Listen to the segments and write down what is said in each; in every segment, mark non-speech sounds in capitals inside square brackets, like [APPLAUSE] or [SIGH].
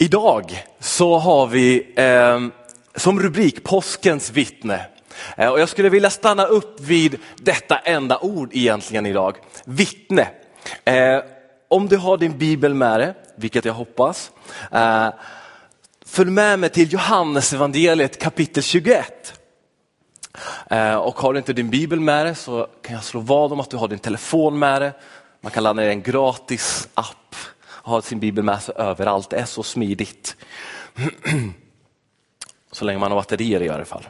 Idag så har vi eh, som rubrik påskens vittne. Eh, och jag skulle vilja stanna upp vid detta enda ord egentligen idag, vittne. Eh, om du har din bibel med dig, vilket jag hoppas, eh, följ med mig till Johannes evangeliet kapitel 21. Eh, och har du inte din bibel med dig så kan jag slå vad om att du har din telefon med dig. Man kan ladda ner en gratis app ha sin bibel med sig överallt. Det är så smidigt. [CLEARS THROAT] Så länge man har batterier i alla fall.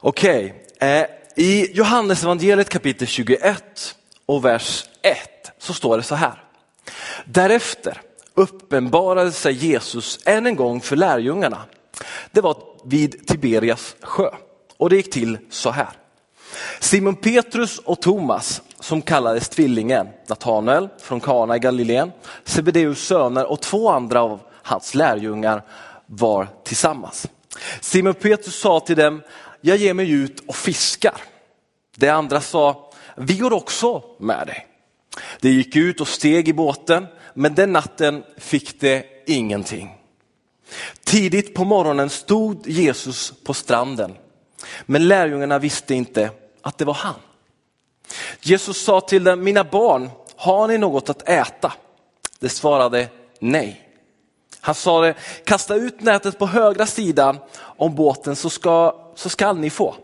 Okej, okay. eh, i Johannes evangeliet kapitel 21 och vers 1 så står det så här. Därefter uppenbarade sig Jesus än en gång för lärjungarna. Det var vid Tiberias sjö och det gick till så här. Simon Petrus och Thomas som kallades tvillingen, Natanael från Kana i Galileen, Sebedeus söner och två andra av hans lärjungar var tillsammans. Simon Petrus sa till dem, jag ger mig ut och fiskar. De andra sa, vi går också med dig. De gick ut och steg i båten, men den natten fick de ingenting. Tidigt på morgonen stod Jesus på stranden, men lärjungarna visste inte att det var han. Jesus sa till dem, mina barn, har ni något att äta? De svarade nej. Han sa det, kasta ut nätet på högra sidan om båten så ska, så skall ni få.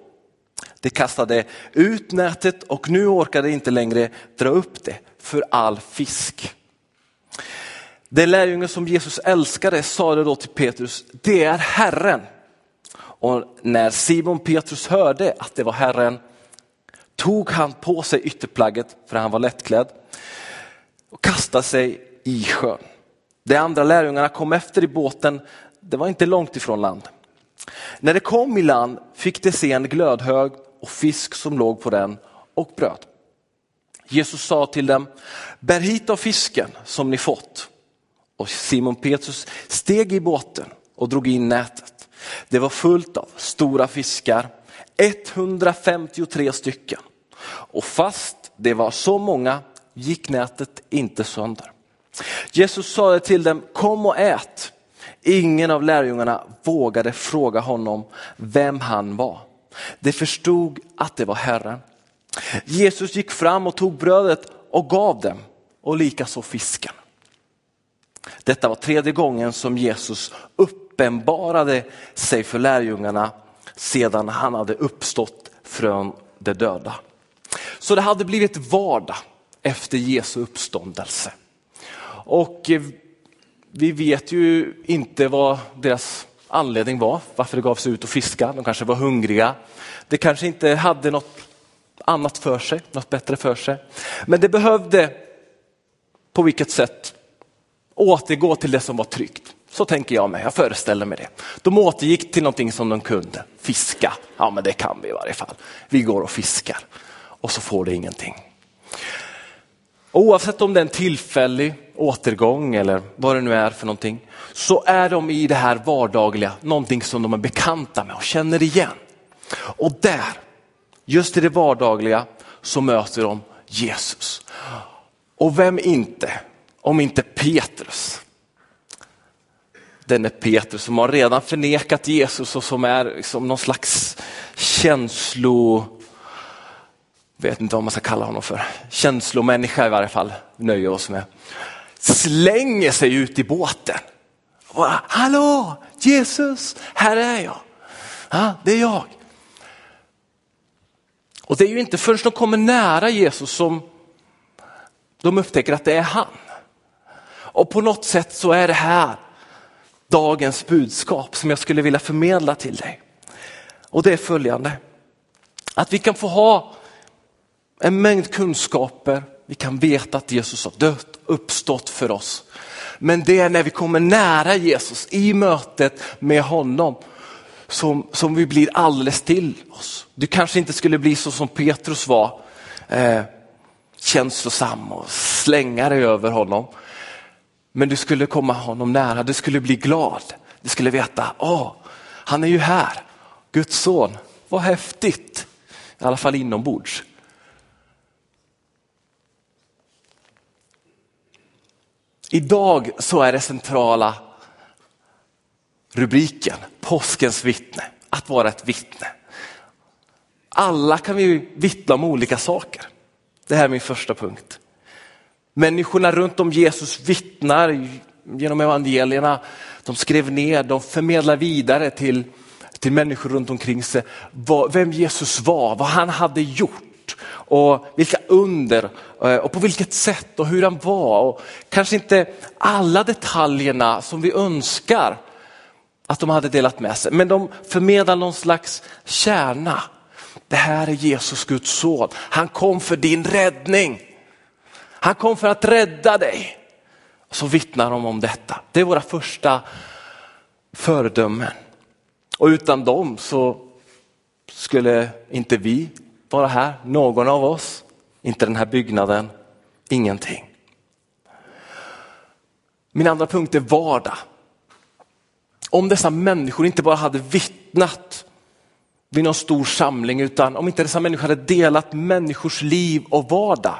De kastade ut nätet och nu orkade inte längre dra upp det för all fisk. Den lärjunge som Jesus älskade sade då till Petrus, det är Herren. Och när Simon Petrus hörde att det var Herren tog han på sig ytterplagget, för han var lättklädd, och kastade sig i sjön. De andra lärjungarna kom efter i båten, det var inte långt ifrån land. När de kom i land fick de se en glödhög och fisk som låg på den och bröd. Jesus sa till dem, bär hit av fisken som ni fått. Och Simon Petrus steg i båten och drog in nätet. Det var fullt av stora fiskar, 153 stycken. Och fast det var så många gick nätet inte sönder. Jesus sade till dem, kom och ät. Ingen av lärjungarna vågade fråga honom vem han var. De förstod att det var Herren. Jesus gick fram och tog brödet och gav dem och likaså fisken. Detta var tredje gången som Jesus uppenbarade sig för lärjungarna sedan han hade uppstått från de döda. Så det hade blivit vardag efter Jesu uppståndelse. Och eh, vi vet ju inte vad deras anledning var, varför de gav sig ut och fiska. De kanske var hungriga. Det kanske inte hade något annat för sig, något bättre för sig. Men det behövde på vilket sätt återgå till det som var tryggt. Så tänker jag mig, jag föreställer mig det. De återgick till någonting som de kunde, fiska. Ja men det kan vi i varje fall. Vi går och fiskar och så får det ingenting. Oavsett om det är en tillfällig återgång eller vad det nu är för någonting, så är de i det här vardagliga någonting som de är bekanta med och känner igen. Och där, just i det vardagliga, så möter de Jesus. Och vem inte, om inte Petrus. Denne Petrus som har redan förnekat Jesus och som är som någon slags känslo vet inte vad man ska kalla honom för, känslomänniska i varje fall, nöjer oss med, slänger sig ut i båten. Och, Hallå, Jesus, här är jag. Ja, det är jag. Och det är ju inte förrän de kommer nära Jesus som de upptäcker att det är han. Och på något sätt så är det här dagens budskap som jag skulle vilja förmedla till dig. Och det är följande. Att vi kan få ha en mängd kunskaper, vi kan veta att Jesus har dött, uppstått för oss. Men det är när vi kommer nära Jesus i mötet med honom som, som vi blir alldeles till oss. Du kanske inte skulle bli så som Petrus var, eh, känslosam och slänga dig över honom. Men du skulle komma honom nära, du skulle bli glad. Du skulle veta, åh, han är ju här, Guds son, vad häftigt. I alla fall inombords. Idag så är det centrala rubriken, påskens vittne, att vara ett vittne. Alla kan vi vittna om olika saker. Det här är min första punkt. Människorna runt om Jesus vittnar genom evangelierna. De skrev ner, de förmedlar vidare till, till människor runt omkring sig vad, vem Jesus var, vad han hade gjort och vilka under eh, och på vilket sätt och hur han var. Och kanske inte alla detaljerna som vi önskar att de hade delat med sig, men de förmedlar någon slags kärna. Det här är Jesus Guds son. Han kom för din räddning. Han kom för att rädda dig. Så vittnar de om detta. Det är våra första föredömen. Och utan dem så skulle inte vi vara här, någon av oss, inte den här byggnaden, ingenting. Min andra punkt är vardag. Om dessa människor inte bara hade vittnat vid någon stor samling utan om inte dessa människor hade delat människors liv och vardag,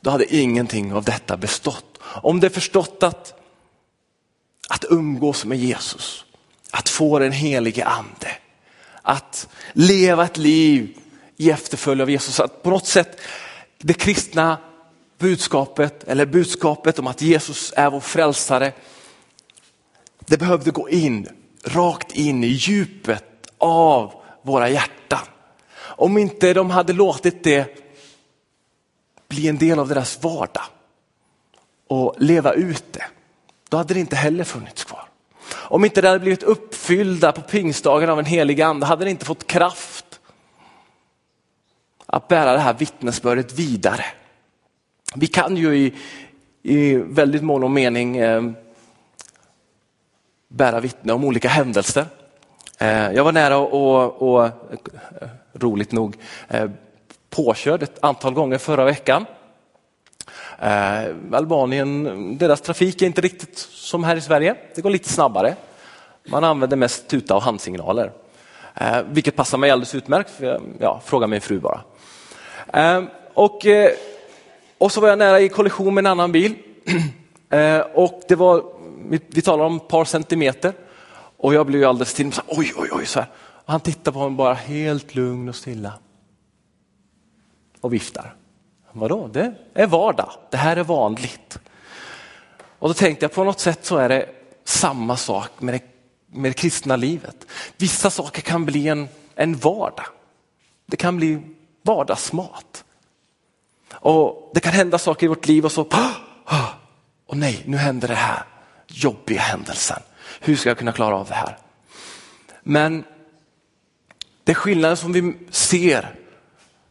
då hade ingenting av detta bestått. Om det förstått att, att umgås med Jesus, att få den helige ande, att leva ett liv i efterföljd av Jesus, att på något sätt det kristna budskapet eller budskapet om att Jesus är vår frälsare, det behövde gå in, rakt in i djupet av våra hjärtan. Om inte de hade låtit det bli en del av deras vardag och leva ut det, då hade det inte heller funnits kvar. Om inte det hade blivit uppfyllda på pingstdagen av en helig ande hade det inte fått kraft att bära det här vittnesbördet vidare. Vi kan ju i, i väldigt mån och mening eh, bära vittne om olika händelser. Eh, jag var nära och, och, och eh, roligt nog eh, påkörd ett antal gånger förra veckan. Eh, Albanien, deras trafik är inte riktigt som här i Sverige. Det går lite snabbare. Man använder mest tuta och handsignaler. Eh, vilket passar mig alldeles utmärkt, för jag, ja, fråga min fru bara. Eh, och, eh, och så var jag nära i kollision med en annan bil. [CLEARS THROAT] Eh, och det var, vi, vi talar om ett par centimeter. Och jag blev alldeles till så oj, oj, oj. Så här. Och han tittar på mig bara helt lugn och stilla. Och viftar. Vadå, det är vardag, det här är vanligt. Och då tänkte jag på något sätt så är det samma sak med det, med det kristna livet. Vissa saker kan bli en, en vardag. Det kan bli vardagsmat. Och Det kan hända saker i vårt liv och så, och nej, nu händer det här jobbiga händelsen. Hur ska jag kunna klara av det här? Men det är skillnaden som vi ser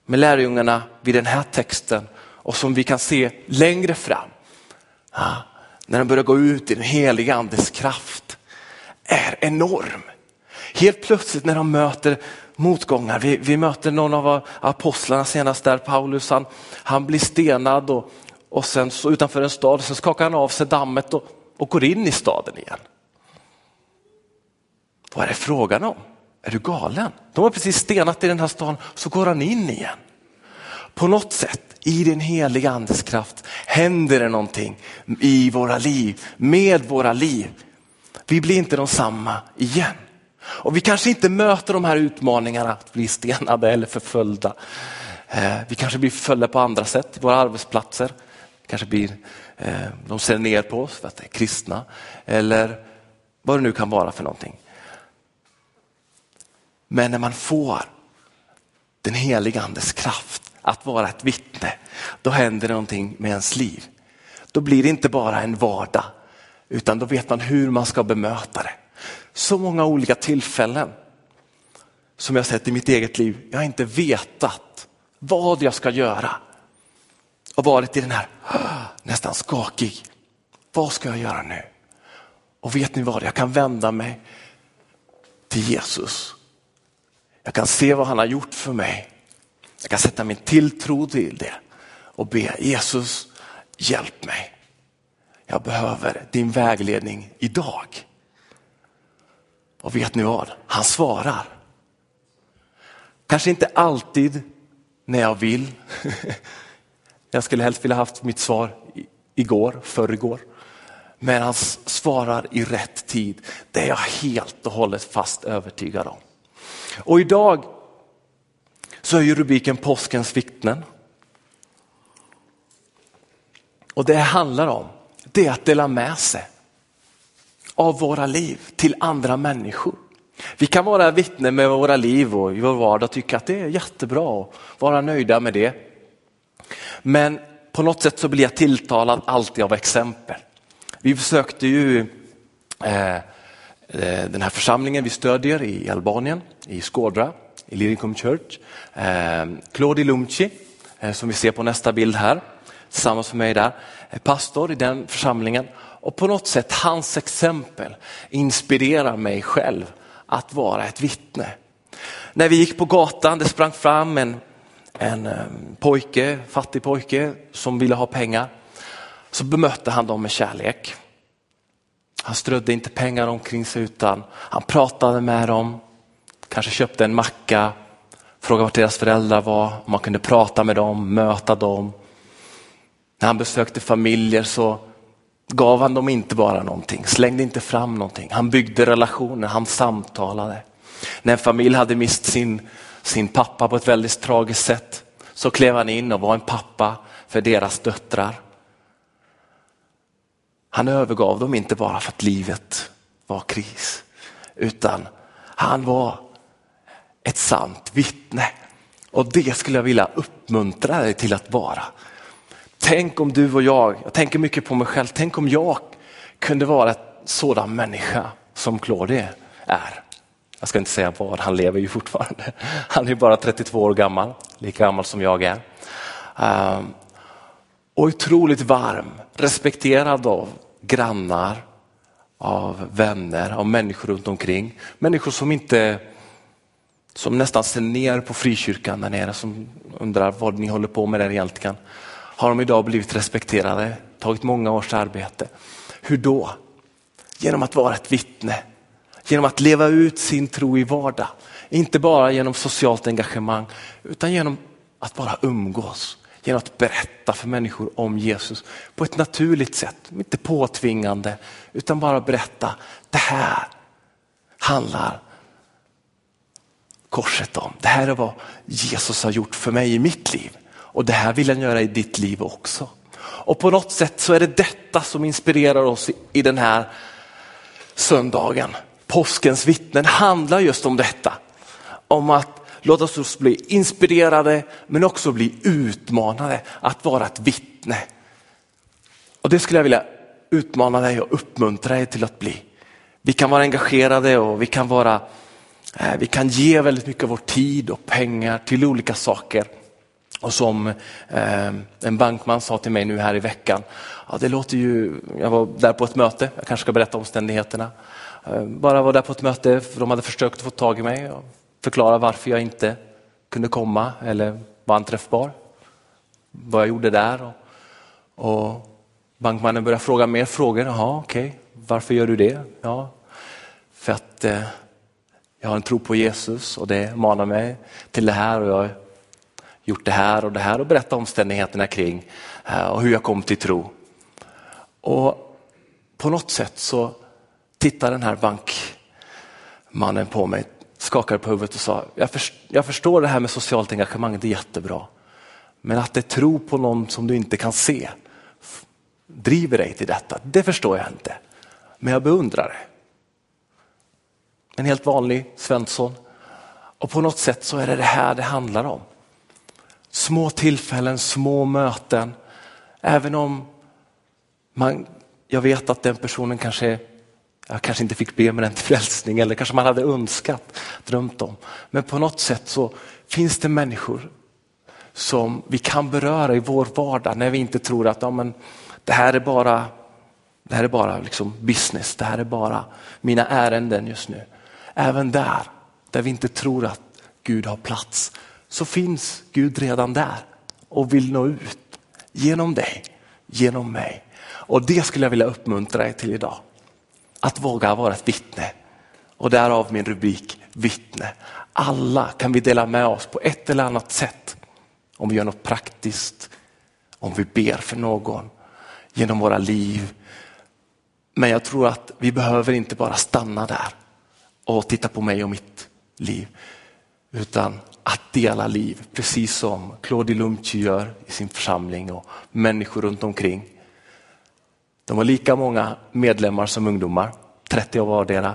med lärjungarna vid den här texten och som vi kan se längre fram. Ah, när de börjar gå ut i den heliga andes kraft är enorm. Helt plötsligt när de möter motgångar, vi, vi möter någon av apostlarna senast där, Paulus, han, han blir stenad och, och sen så utanför en stad, sen skakar han av sig dammet och, och går in i staden igen. Vad är det frågan om? Är du galen? De har precis stenat i den här stan, så går han in igen. På något sätt i den heliga andes kraft händer det någonting i våra liv, med våra liv. Vi blir inte de samma igen. Och vi kanske inte möter de här utmaningarna att bli stenade eller förföljda. Eh, vi kanske blir förföljda på andra sätt, våra arbetsplatser. Kanske blir, eh, de ser ner på oss för att det är kristna eller vad det nu kan vara för någonting. Men när man får den heliga andes kraft att vara ett vittne, då händer någonting med ens liv. Då blir det inte bara en vardag, utan då vet man hur man ska bemöta det. Så många olika tillfällen som jag sett i mitt eget liv. Jag har inte vetat vad jag ska göra och varit i den här nästan skakig. Vad ska jag göra nu? Och vet ni vad, jag kan vända mig till Jesus jag kan se vad han har gjort för mig. Jag kan sätta min tilltro till det och be Jesus hjälp mig. Jag behöver din vägledning idag. Och vet ni vad? Han svarar. Kanske inte alltid när jag vill. [LAUGHS] Jag skulle helst vilja haft mitt svar igår, förrgår. Men han svarar i rätt tid. Det är jag helt och hållet fast övertygad om. Och idag så är ju rubriken påskens vittnen. Och det handlar om det är att dela med sig av våra liv till andra människor. Vi kan vara vittnen med våra liv och i vår vardag tycka att det är jättebra och vara nöjda med det. Men på något sätt så blir jag tilltalad alltid av exempel. Vi försökte ju eh, eh, den här församlingen vi stödjer i Albanien, i Skådra, i Liricum Church. Ehm, Claude Claudi Lumci, eh, som vi ser på nästa bild här, tillsammans med mig där, är pastor i den församlingen. Och på något sätt hans exempel inspirerar mig själv att vara ett vittne. När vi gick på gatan, det sprang fram en, en ehm, pojke, fattig pojke som ville ha pengar. Så bemötte han dem med kärlek. Han strödde inte pengar omkring sig utan han pratade med dem, kanske köpte en macka, frågade vart deras föräldrar var, om man kunde prata med dem, möta dem. När han besökte familjer så gav han dem inte bara någonting, slängde inte fram någonting. Han byggde relationer, han samtalade. När en familj hade mist sin, sin pappa på ett väldigt tragiskt sätt så klev han in och var en pappa för deras döttrar. Han övergav dem inte bara för att livet var kris, utan han var ett sant vittne. Och det skulle jag vilja uppmuntra dig till att vara. Tänk om du och jag, jag tänker mycket på mig själv, tänk om jag kunde vara en sådan människa som Claude är. Jag ska inte säga vad, han lever ju fortfarande. Han är bara 32 år gammal, lika gammal som jag är. Um, och otroligt varm, respekterad av grannar, av vänner, av människor runt omkring. Människor som inte som nästan ser ner på frikyrkan där nere, som undrar vad ni håller på med där egentligen har de idag blivit respekterade, tagit många års arbete. Hur då? Genom att vara ett vittne, genom att leva ut sin tro i vardag. Inte bara genom socialt engagemang utan genom att bara umgås, genom att berätta för människor om Jesus på ett naturligt sätt, inte påtvingande utan bara berätta, det här handlar korset om. Det här är vad Jesus har gjort för mig i mitt liv. Och det här vill han göra i ditt liv också. Och på något sätt så är det detta som inspirerar oss i den här söndagen. Påskens vittnen handlar just om detta. Om att låta oss bli inspirerade men också bli utmanade att vara ett vittne. Och det skulle jag vilja utmana dig och uppmuntra dig till att bli. Vi kan vara engagerade och vi kan, vara, Eh, vi kan ge väldigt mycket av vår tid och pengar till olika saker. Och som eh, en bankman sa till mig nu här i veckan, ja, det låter ju, jag var där på ett möte, jag kanske ska berätta omständigheterna. Eh, bara var där på ett möte, för de hade försökt få tag i mig och förklara varför jag inte kunde komma eller var anträffbar. Vad jag gjorde där. Och, och bankmannen började fråga mer frågor. Jaha, okej, okay. varför gör du det? Ja, för att eh, jag har en tro på Jesus och det manar mig till det här och jag har gjort det här och det här och berätta omständigheterna kring eh, och hur jag kom till tro. Och på något sätt så tittade den här bankmannen på mig, skakade på huvudet och sa, jag, förstår, jag förstår det här med socialt engagemang, det är jättebra. Men att det tro på någon som du inte kan se driver dig till detta, det förstår jag inte. Men jag beundrar det. En helt vanlig Svensson. Och på något sätt så är det det här det handlar om. Små tillfällen, små möten. Även om man, jag vet att den personen kanske, jag kanske inte fick be med den till frälsning eller kanske man hade önskat, drömt om. Men på något sätt så finns det människor som vi kan beröra i vår vardag när vi inte tror att ja, men, det här är bara, det här är bara liksom business, det här är bara mina ärenden just nu. Även där, där vi inte tror att Gud har plats, så finns Gud redan där och vill nå ut genom dig, genom mig. Och det skulle jag vilja uppmuntra dig till idag. Att våga vara ett vittne. Och därav min rubrik vittne. Alla kan vi dela med oss på ett eller annat sätt. Om vi gör något praktiskt, om vi ber för någon, genom våra liv. Men jag tror att vi behöver inte bara stanna där och titta på mig och mitt liv. Utan att dela liv, precis som Claude Lumci gör i sin församling och människor runt omkring. De har lika många medlemmar som ungdomar, 30 av vardera.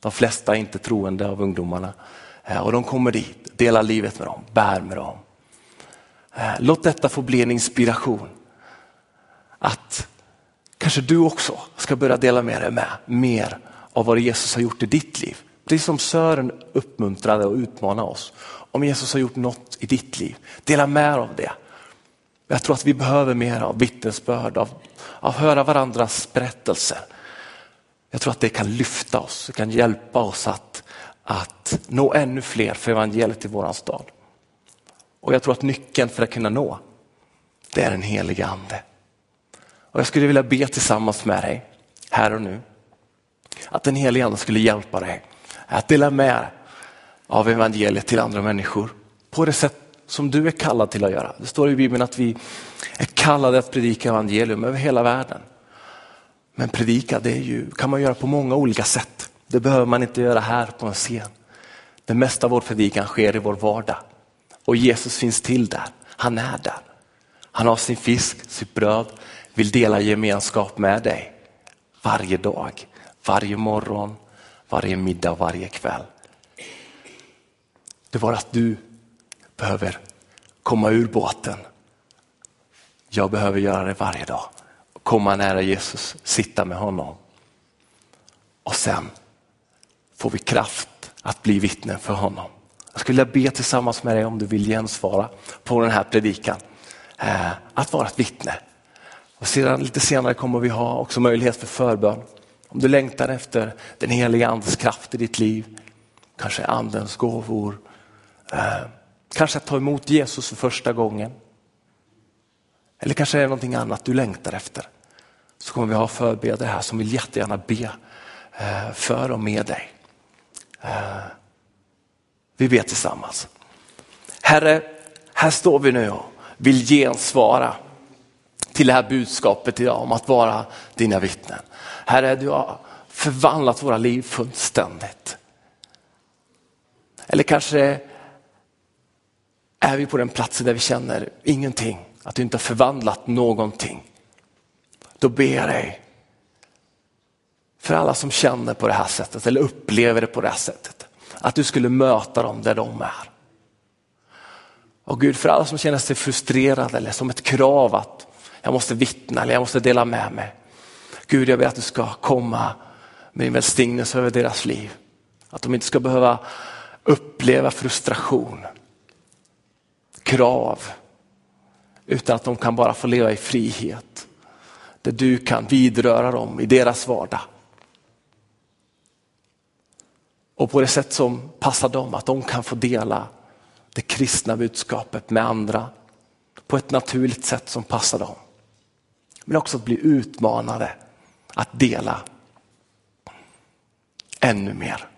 De flesta är inte troende av ungdomarna. Eh, och de kommer dit, delar livet med dem, bär med dem. Eh, låt detta få bli en inspiration. Att kanske du också ska börja dela med dig med mer av vad Jesus har gjort i ditt liv. Precis som Sören uppmuntrade och utmanade oss. Om Jesus har gjort något i ditt liv, dela med av det. Jag tror att vi behöver mer av vittnesbörd, av, att höra varandras berättelser. Jag tror att det kan lyfta oss, det kan hjälpa oss att, att nå ännu fler för evangeliet i våran stad. Och jag tror att nyckeln för att kunna nå, det är den heliga ande. Och jag skulle vilja be tillsammans med dig här och nu. Att den heliga ande skulle hjälpa dig att dela med av evangeliet till andra människor på det sätt som du är kallad till att göra. Det står i Bibeln att vi är kallade att predika evangelium över hela världen. Men predika det ju, kan man göra på många olika sätt. Det behöver man inte göra här på en scen. Det mesta av vår predikan sker i vår vardag. Och Jesus finns till där. Han är där. Han har sin fisk, sitt bröd, vill dela gemenskap med dig varje dag, varje morgon, varje middag, varje kväll. Det var att du behöver komma ur båten. Jag behöver göra det varje dag. Komma nära Jesus, sitta med honom. Och sen får vi kraft att bli vittnen för honom. Jag skulle vilja be tillsammans med dig om du vill gensvara på den här predikan. Eh, att vara ett vittne. Och sedan, lite senare kommer vi ha också möjlighet för förbön. Om du längtar efter den heliga andens kraft i ditt liv, kanske andens gåvor, eh, kanske att ta emot Jesus för första gången. Eller kanske är det någonting annat du längtar efter. Så kommer vi ha förbedjare här som vill jättegärna be eh, för och med dig. Eh, vi ber tillsammans. Herre, här står vi nu och vill gensvara till det här budskapet idag om att vara dina vittnen. Herre, du har förvandlat våra liv fullständigt. Eller kanske är vi på den platsen där vi känner ingenting, att du inte har förvandlat någonting. Då ber jag dig för alla som känner på det här sättet eller upplever det på det här sättet. Att du skulle möta dem där de är. Och Gud, för alla som känner sig frustrerade eller som ett krav att jag måste vittna eller jag måste dela med mig. Gud, jag ber att du ska komma med din välsignelse över deras liv. Att de inte ska behöva uppleva frustration, krav, utan att de kan bara få leva i frihet. Där du kan vidröra dem i deras vardag. Och på det sätt som passar dem, att de kan få dela det kristna budskapet med andra på ett naturligt sätt som passar dem. Men också att bli utmanade att dela ännu mer.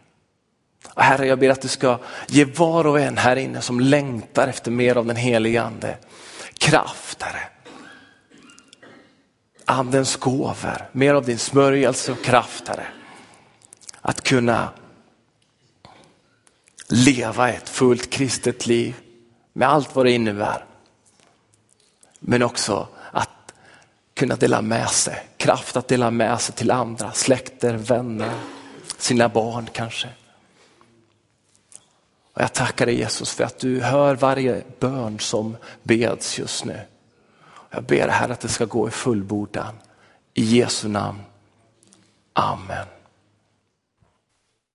Och herre, jag ber att du ska ge var och en här inne som längtar efter mer av den helige ande kraft, Herre. Andens gåvor, mer av din smörjelse och kraft, Herre. Att kunna leva ett fullt kristet liv med allt vad det innebär. Men också kunna dela med sig, kraft att dela med sig till andra, släkter, vänner, sina barn kanske. Och jag tackar dig Jesus för att du hör varje bön som beds just nu. Jag ber här att det ska gå i fullbordan. I Jesu namn. Amen.